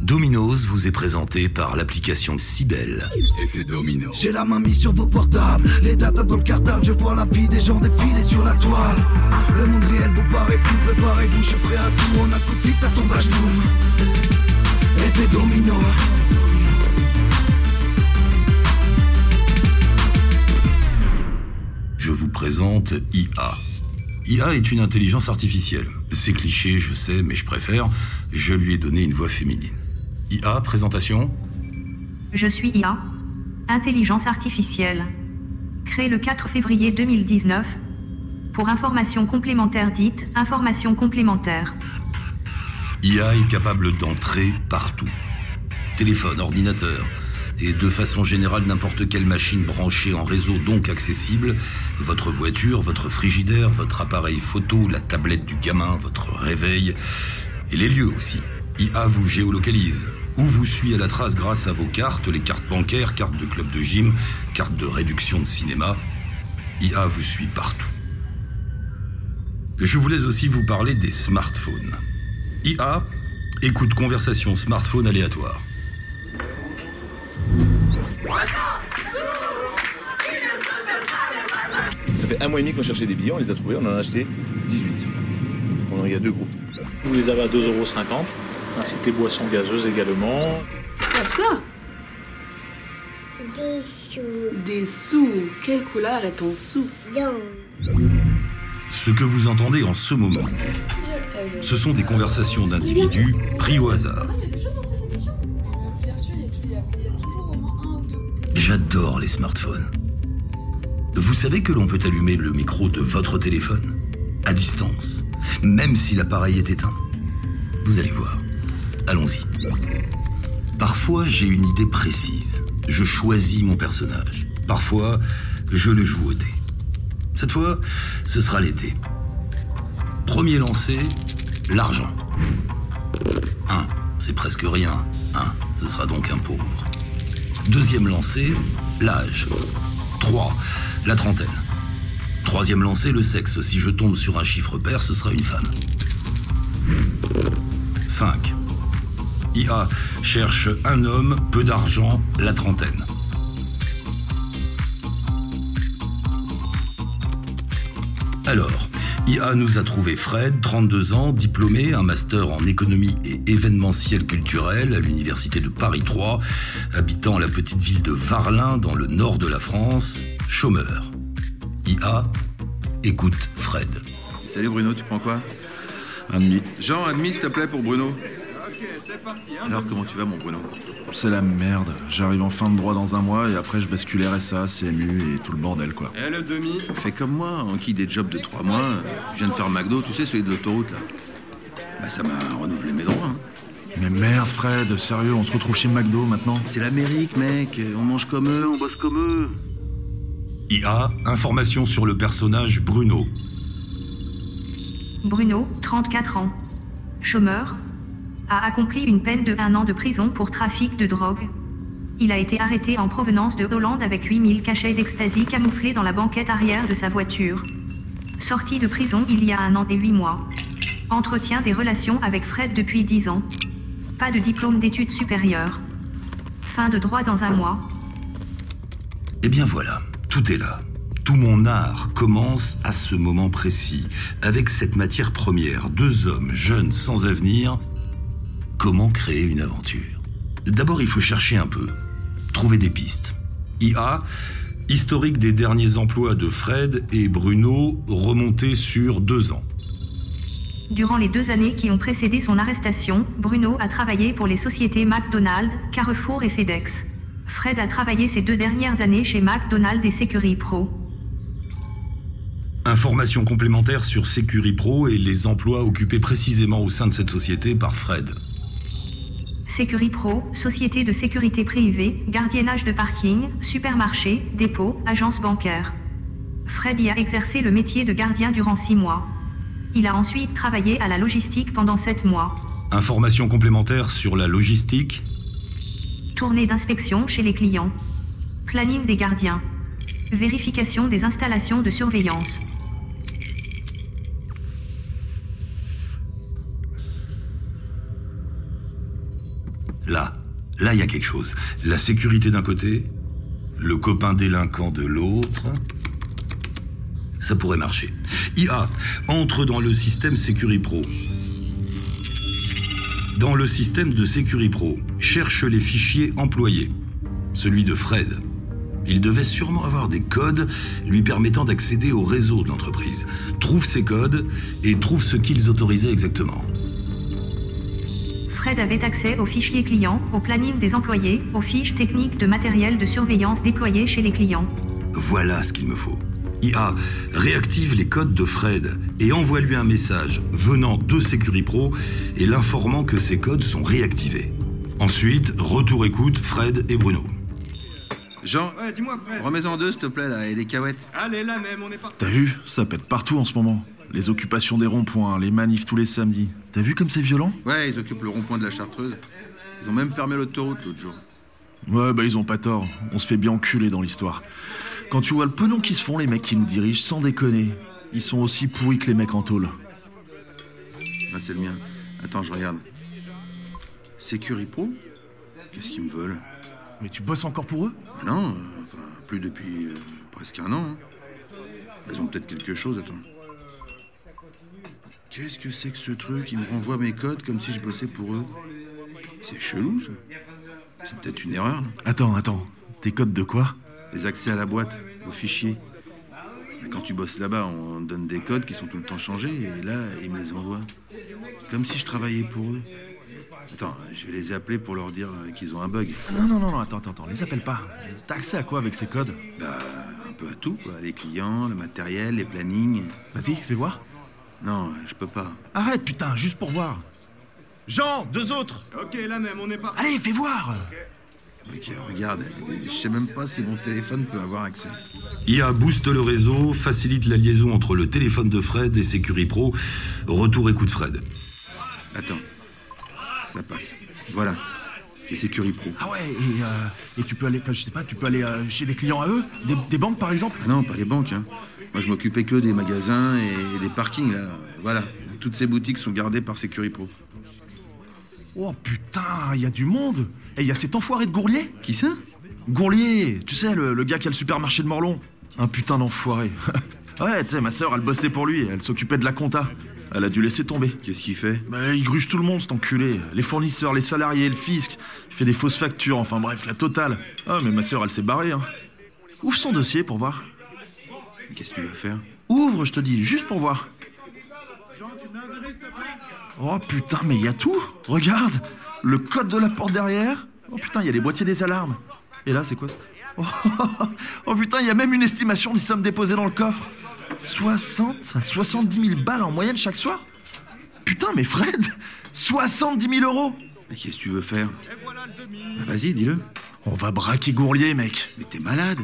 Domino's vous est présenté par l'application Cybelle. Effet domino. J'ai la main mise sur vos portables, les datas dans le cartable, je vois la vie des gens défiler sur la toile. Le monde réel vous paraît flou, préparez-vous, je suis prêt à tout, on a coup de fil, ça tombe à genoux. Effet domino. Je vous présente IA. IA est une intelligence artificielle. C'est cliché, je sais, mais je préfère. Je lui ai donné une voix féminine. IA, présentation Je suis IA, intelligence artificielle. Créée le 4 février 2019. Pour information complémentaire dite information complémentaire. IA est capable d'entrer partout. Téléphone, ordinateur, et de façon générale n'importe quelle machine branchée en réseau donc accessible, votre voiture, votre frigidaire, votre appareil photo, la tablette du gamin, votre réveil, et les lieux aussi. IA vous géolocalise, ou vous suit à la trace grâce à vos cartes, les cartes bancaires, cartes de club de gym, cartes de réduction de cinéma. IA vous suit partout. Je voulais aussi vous parler des smartphones. IA écoute conversation smartphone aléatoire. Ça fait un mois et demi qu'on cherchait des billets, on les a trouvés, on en a acheté 18. On- Il y a deux groupes. Vous les avez à 2,50€, ainsi que les boissons gazeuses également. Ah ça Des sous. Des sous. Quelle couleur est ton sou. Ce que vous entendez en ce moment, ce sont des conversations d'individus pris au hasard. J'adore les smartphones. Vous savez que l'on peut allumer le micro de votre téléphone à distance, même si l'appareil est éteint. Vous allez voir. Allons-y. Parfois, j'ai une idée précise. Je choisis mon personnage. Parfois, je le joue au dé. Cette fois, ce sera l'été. Premier lancé, l'argent. 1, c'est presque rien. 1, ce sera donc un pauvre. Deuxième lancé, l'âge. 3, la trentaine. Troisième lancé, le sexe. Si je tombe sur un chiffre pair, ce sera une femme. 5. IA cherche un homme, peu d'argent, la trentaine. Alors, IA nous a trouvé Fred, 32 ans, diplômé, un master en économie et événementiel culturel à l'université de Paris 3, habitant la petite ville de Varlin dans le nord de la France, chômeur. IA écoute Fred. Salut Bruno, tu prends quoi? Un demi. Jean, un demi s'il te plaît pour Bruno. Alors comment tu vas mon Bruno C'est la merde. J'arrive en fin de droit dans un mois et après je bascule RSA, CMU et tout le bordel quoi. Eh le demi Fais comme moi, en qui des jobs de trois mois. Je viens de faire McDo, tu sais, celui de l'autoroute là. Bah ça m'a renouvelé mes droits. hein. Mais merde Fred, sérieux, on se retrouve chez McDo maintenant C'est l'Amérique mec, on mange comme eux, on bosse comme eux. IA, information sur le personnage Bruno. Bruno, 34 ans. Chômeur. A accompli une peine de un an de prison pour trafic de drogue. Il a été arrêté en provenance de Hollande avec 8000 cachets d'ecstasy camouflés dans la banquette arrière de sa voiture. Sorti de prison il y a un an et huit mois. Entretient des relations avec Fred depuis 10 ans. Pas de diplôme d'études supérieures. Fin de droit dans un mois. Eh bien voilà, tout est là. Tout mon art commence à ce moment précis, avec cette matière première, deux hommes jeunes sans avenir. Comment créer une aventure D'abord, il faut chercher un peu, trouver des pistes. IA, historique des derniers emplois de Fred et Bruno, remonté sur deux ans. Durant les deux années qui ont précédé son arrestation, Bruno a travaillé pour les sociétés McDonald's, Carrefour et FedEx. Fred a travaillé ces deux dernières années chez McDonald's et Security Pro. Informations complémentaires sur Securipro et les emplois occupés précisément au sein de cette société par Fred. Securipro, société de sécurité privée, gardiennage de parking, supermarché, dépôt, agence bancaire. Fred y a exercé le métier de gardien durant six mois. Il a ensuite travaillé à la logistique pendant sept mois. Informations complémentaires sur la logistique Tournée d'inspection chez les clients. Planning des gardiens. Vérification des installations de surveillance. Là, il y a quelque chose. La sécurité d'un côté, le copain délinquant de l'autre. Ça pourrait marcher. IA entre dans le système Securipro. Dans le système de Securipro, cherche les fichiers employés. Celui de Fred. Il devait sûrement avoir des codes lui permettant d'accéder au réseau de l'entreprise. Trouve ces codes et trouve ce qu'ils autorisaient exactement. Fred avait accès aux fichiers clients, au planning des employés, aux fiches techniques de matériel de surveillance déployées chez les clients. Voilà ce qu'il me faut. IA réactive les codes de Fred et envoie-lui un message venant de Securipro et l'informant que ces codes sont réactivés. Ensuite, retour écoute Fred et Bruno. Jean, Ouais, dis-moi, Fred. remets-en deux, s'il te plaît, là, et des cahuètes. Allez, là même, on est parti. T'as vu Ça pète partout en ce moment. Les occupations des ronds-points, les manifs tous les samedis. T'as vu comme c'est violent? Ouais, ils occupent le rond-point de la Chartreuse. Ils ont même fermé l'autoroute l'autre jour. Ouais, bah ils ont pas tort. On se fait bien enculer dans l'histoire. Quand tu vois le penon qui se font, les mecs qui nous dirigent, sans déconner, ils sont aussi pourris que les mecs en tôle. Ah, c'est le mien. Attends, je regarde. Securipro Qu'est-ce qu'ils me veulent? Mais tu bosses encore pour eux? Ah non, euh, enfin, plus depuis euh, presque un an. hein. Ils ont peut-être quelque chose, attends. Qu'est-ce que c'est que ce truc? Ils me renvoient mes codes comme si je bossais pour eux. C'est chelou, ça. C'est peut-être une erreur, non? Attends, attends. Tes codes de quoi? Les accès à la boîte, aux fichiers. Mais quand tu bosses là-bas, on donne des codes qui sont tout le temps changés, et là, ils me les envoient. Comme si je travaillais pour eux. Attends, je vais les appeler pour leur dire euh, qu'ils ont un bug. Non, non, non, non, attends, attends, attends, les appelle pas. T'as accès à quoi avec ces codes? Bah, un peu à tout, quoi. Les clients, le matériel, les plannings. Vas-y, fais voir. Non, je peux pas. Arrête, putain, juste pour voir. Jean, deux autres Ok, là même, on est parti. Allez, fais voir Ok, regarde, je sais même pas si mon téléphone peut avoir accès. IA booste le réseau, facilite la liaison entre le téléphone de Fred et Securipro. Retour écoute Fred. Attends, ça passe. Voilà, c'est Securipro. Ah ouais, et, euh, et tu peux aller, enfin, je sais pas, tu peux aller euh, chez des clients à eux des, des banques par exemple? Ah non, pas les banques, hein. Moi, je m'occupais que des magasins et des parkings, là. Voilà, toutes ces boutiques sont gardées par Securipro. Oh putain, il y a du monde Et il y a cet enfoiré de Gourlier? Qui ça? Gourlier, tu sais, le, le gars qui a le supermarché de Morlon. Un putain d'enfoiré. ouais, tu sais, ma sœur, elle bossait pour lui, elle s'occupait de la compta. Elle a dû laisser tomber. Qu'est-ce qu'il fait? Bah, il gruge tout le monde, cet enculé. Les fournisseurs, les salariés, le fisc. Il fait des fausses factures, enfin bref, la totale. Ah, mais ma sœur, elle s'est barrée, hein. Ouvre son dossier pour voir. Qu'est-ce que tu vas faire? Ouvre, je te dis, juste pour voir. Oh putain, mais il y a tout Regarde Le code de la porte derrière Oh putain, il y a les boîtiers des alarmes. Et là, c'est quoi oh, oh, putain, il y a même une estimation des sommes déposées dans le coffre. 60 à 70 000 balles en moyenne chaque soir? Putain, mais Fred 70 000 euros Mais qu'est-ce que tu veux faire? Bah, Vas-y, dis-le. On va braquer Gourlier, mec. Mais t'es malade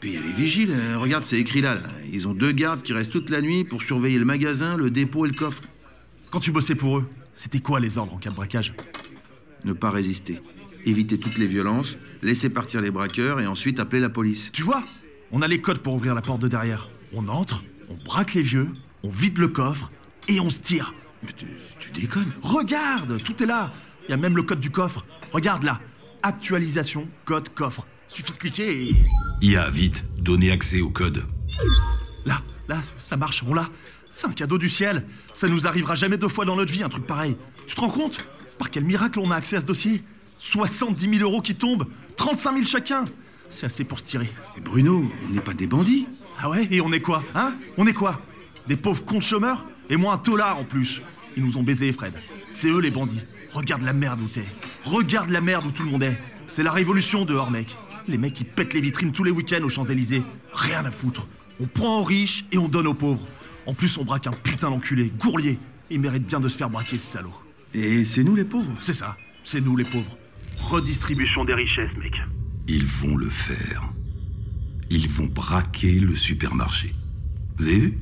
Puis il y a les vigiles, euh, regarde, c'est écrit là, là. Ils ont deux gardes qui restent toute la nuit pour surveiller le magasin, le dépôt et le coffre. Quand tu bossais pour eux, c'était quoi les ordres en cas de braquage? Ne pas résister. Éviter toutes les violences, laisser partir les braqueurs et ensuite appeler la police. Tu vois On a les codes pour ouvrir la porte de derrière. On entre, on braque les vieux, on vide le coffre et on se tire. Mais tu, tu déconnes Regarde, tout est là. Il y a même le code du coffre. Regarde là. Actualisation, code coffre. Suffit de cliquer et... IA, vite, donnez accès au code. Là, là, ça marche, on l'a. C'est un cadeau du ciel. Ça nous arrivera jamais deux fois dans notre vie, un truc pareil. Tu te rends compte? Par quel miracle on a accès à ce dossier? 70 000 euros qui tombent, 35 000 chacun. C'est assez pour se tirer. Mais Bruno, on n'est pas des bandits Ah ouais Et on est quoi Hein? On est quoi? Des pauvres cons chômeurs Et moi un tolard en plus. Ils nous ont baisés, Fred. C'est eux les bandits. Regarde la merde où t'es. Regarde la merde où tout le monde est. C'est la révolution dehors, mec. Les mecs qui pètent les vitrines tous les week-ends aux Champs-Élysées. Rien à foutre. On prend aux riches et on donne aux pauvres. En plus, on braque un putain d'enculé, Gourlier. Il mérite bien de se faire braquer, ce salaud. Et c'est nous les pauvres? C'est ça, c'est nous les pauvres. Redistribution des richesses, mec. Ils vont le faire. Ils vont braquer le supermarché. Vous avez vu?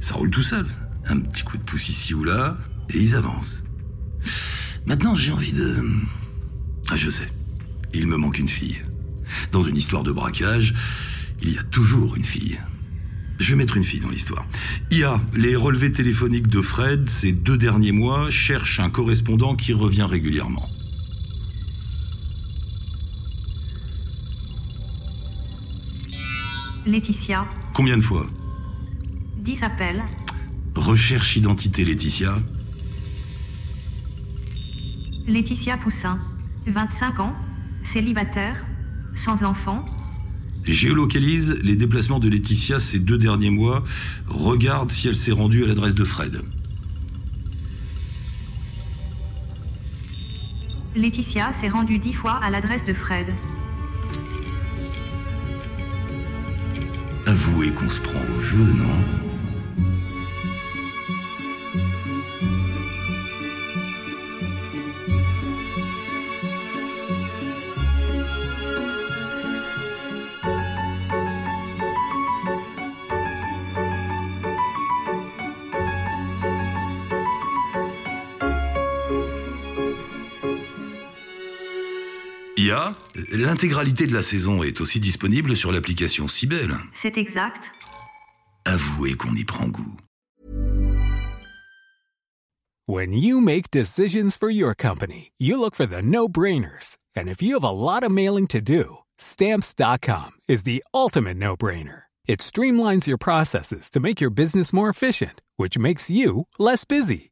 Ça roule tout seul. Un petit coup de pouce ici ou là, et ils avancent. Maintenant, j'ai envie de... Ah, je sais. Il me manque une fille. Dans une histoire de braquage, il y a toujours une fille. Je vais mettre une fille dans l'histoire. IA, les relevés téléphoniques de Fred ces deux derniers mois cherchent un correspondant qui revient régulièrement. Laetitia, Combien de fois 10 appels. Recherche identité Laetitia. Laetitia Poussin, 25 ans, célibataire, sans enfant, Géolocalise les déplacements de Laetitia ces deux derniers mois. Regarde si elle s'est rendue à l'adresse de Fred. Laetitia s'est rendue 10 fois à l'adresse de Fred. Avouez qu'on se prend au jeu, non? IA, l'intégralité de la saison est aussi disponible sur l'application Cybelle. C'est exact. Avouez qu'on y prend goût. When you make decisions for your company, you look for the no-brainers. And if you have a lot of mailing to do, stamps.com is the ultimate no-brainer. It streamlines your processes to make your business more efficient, which makes you less busy.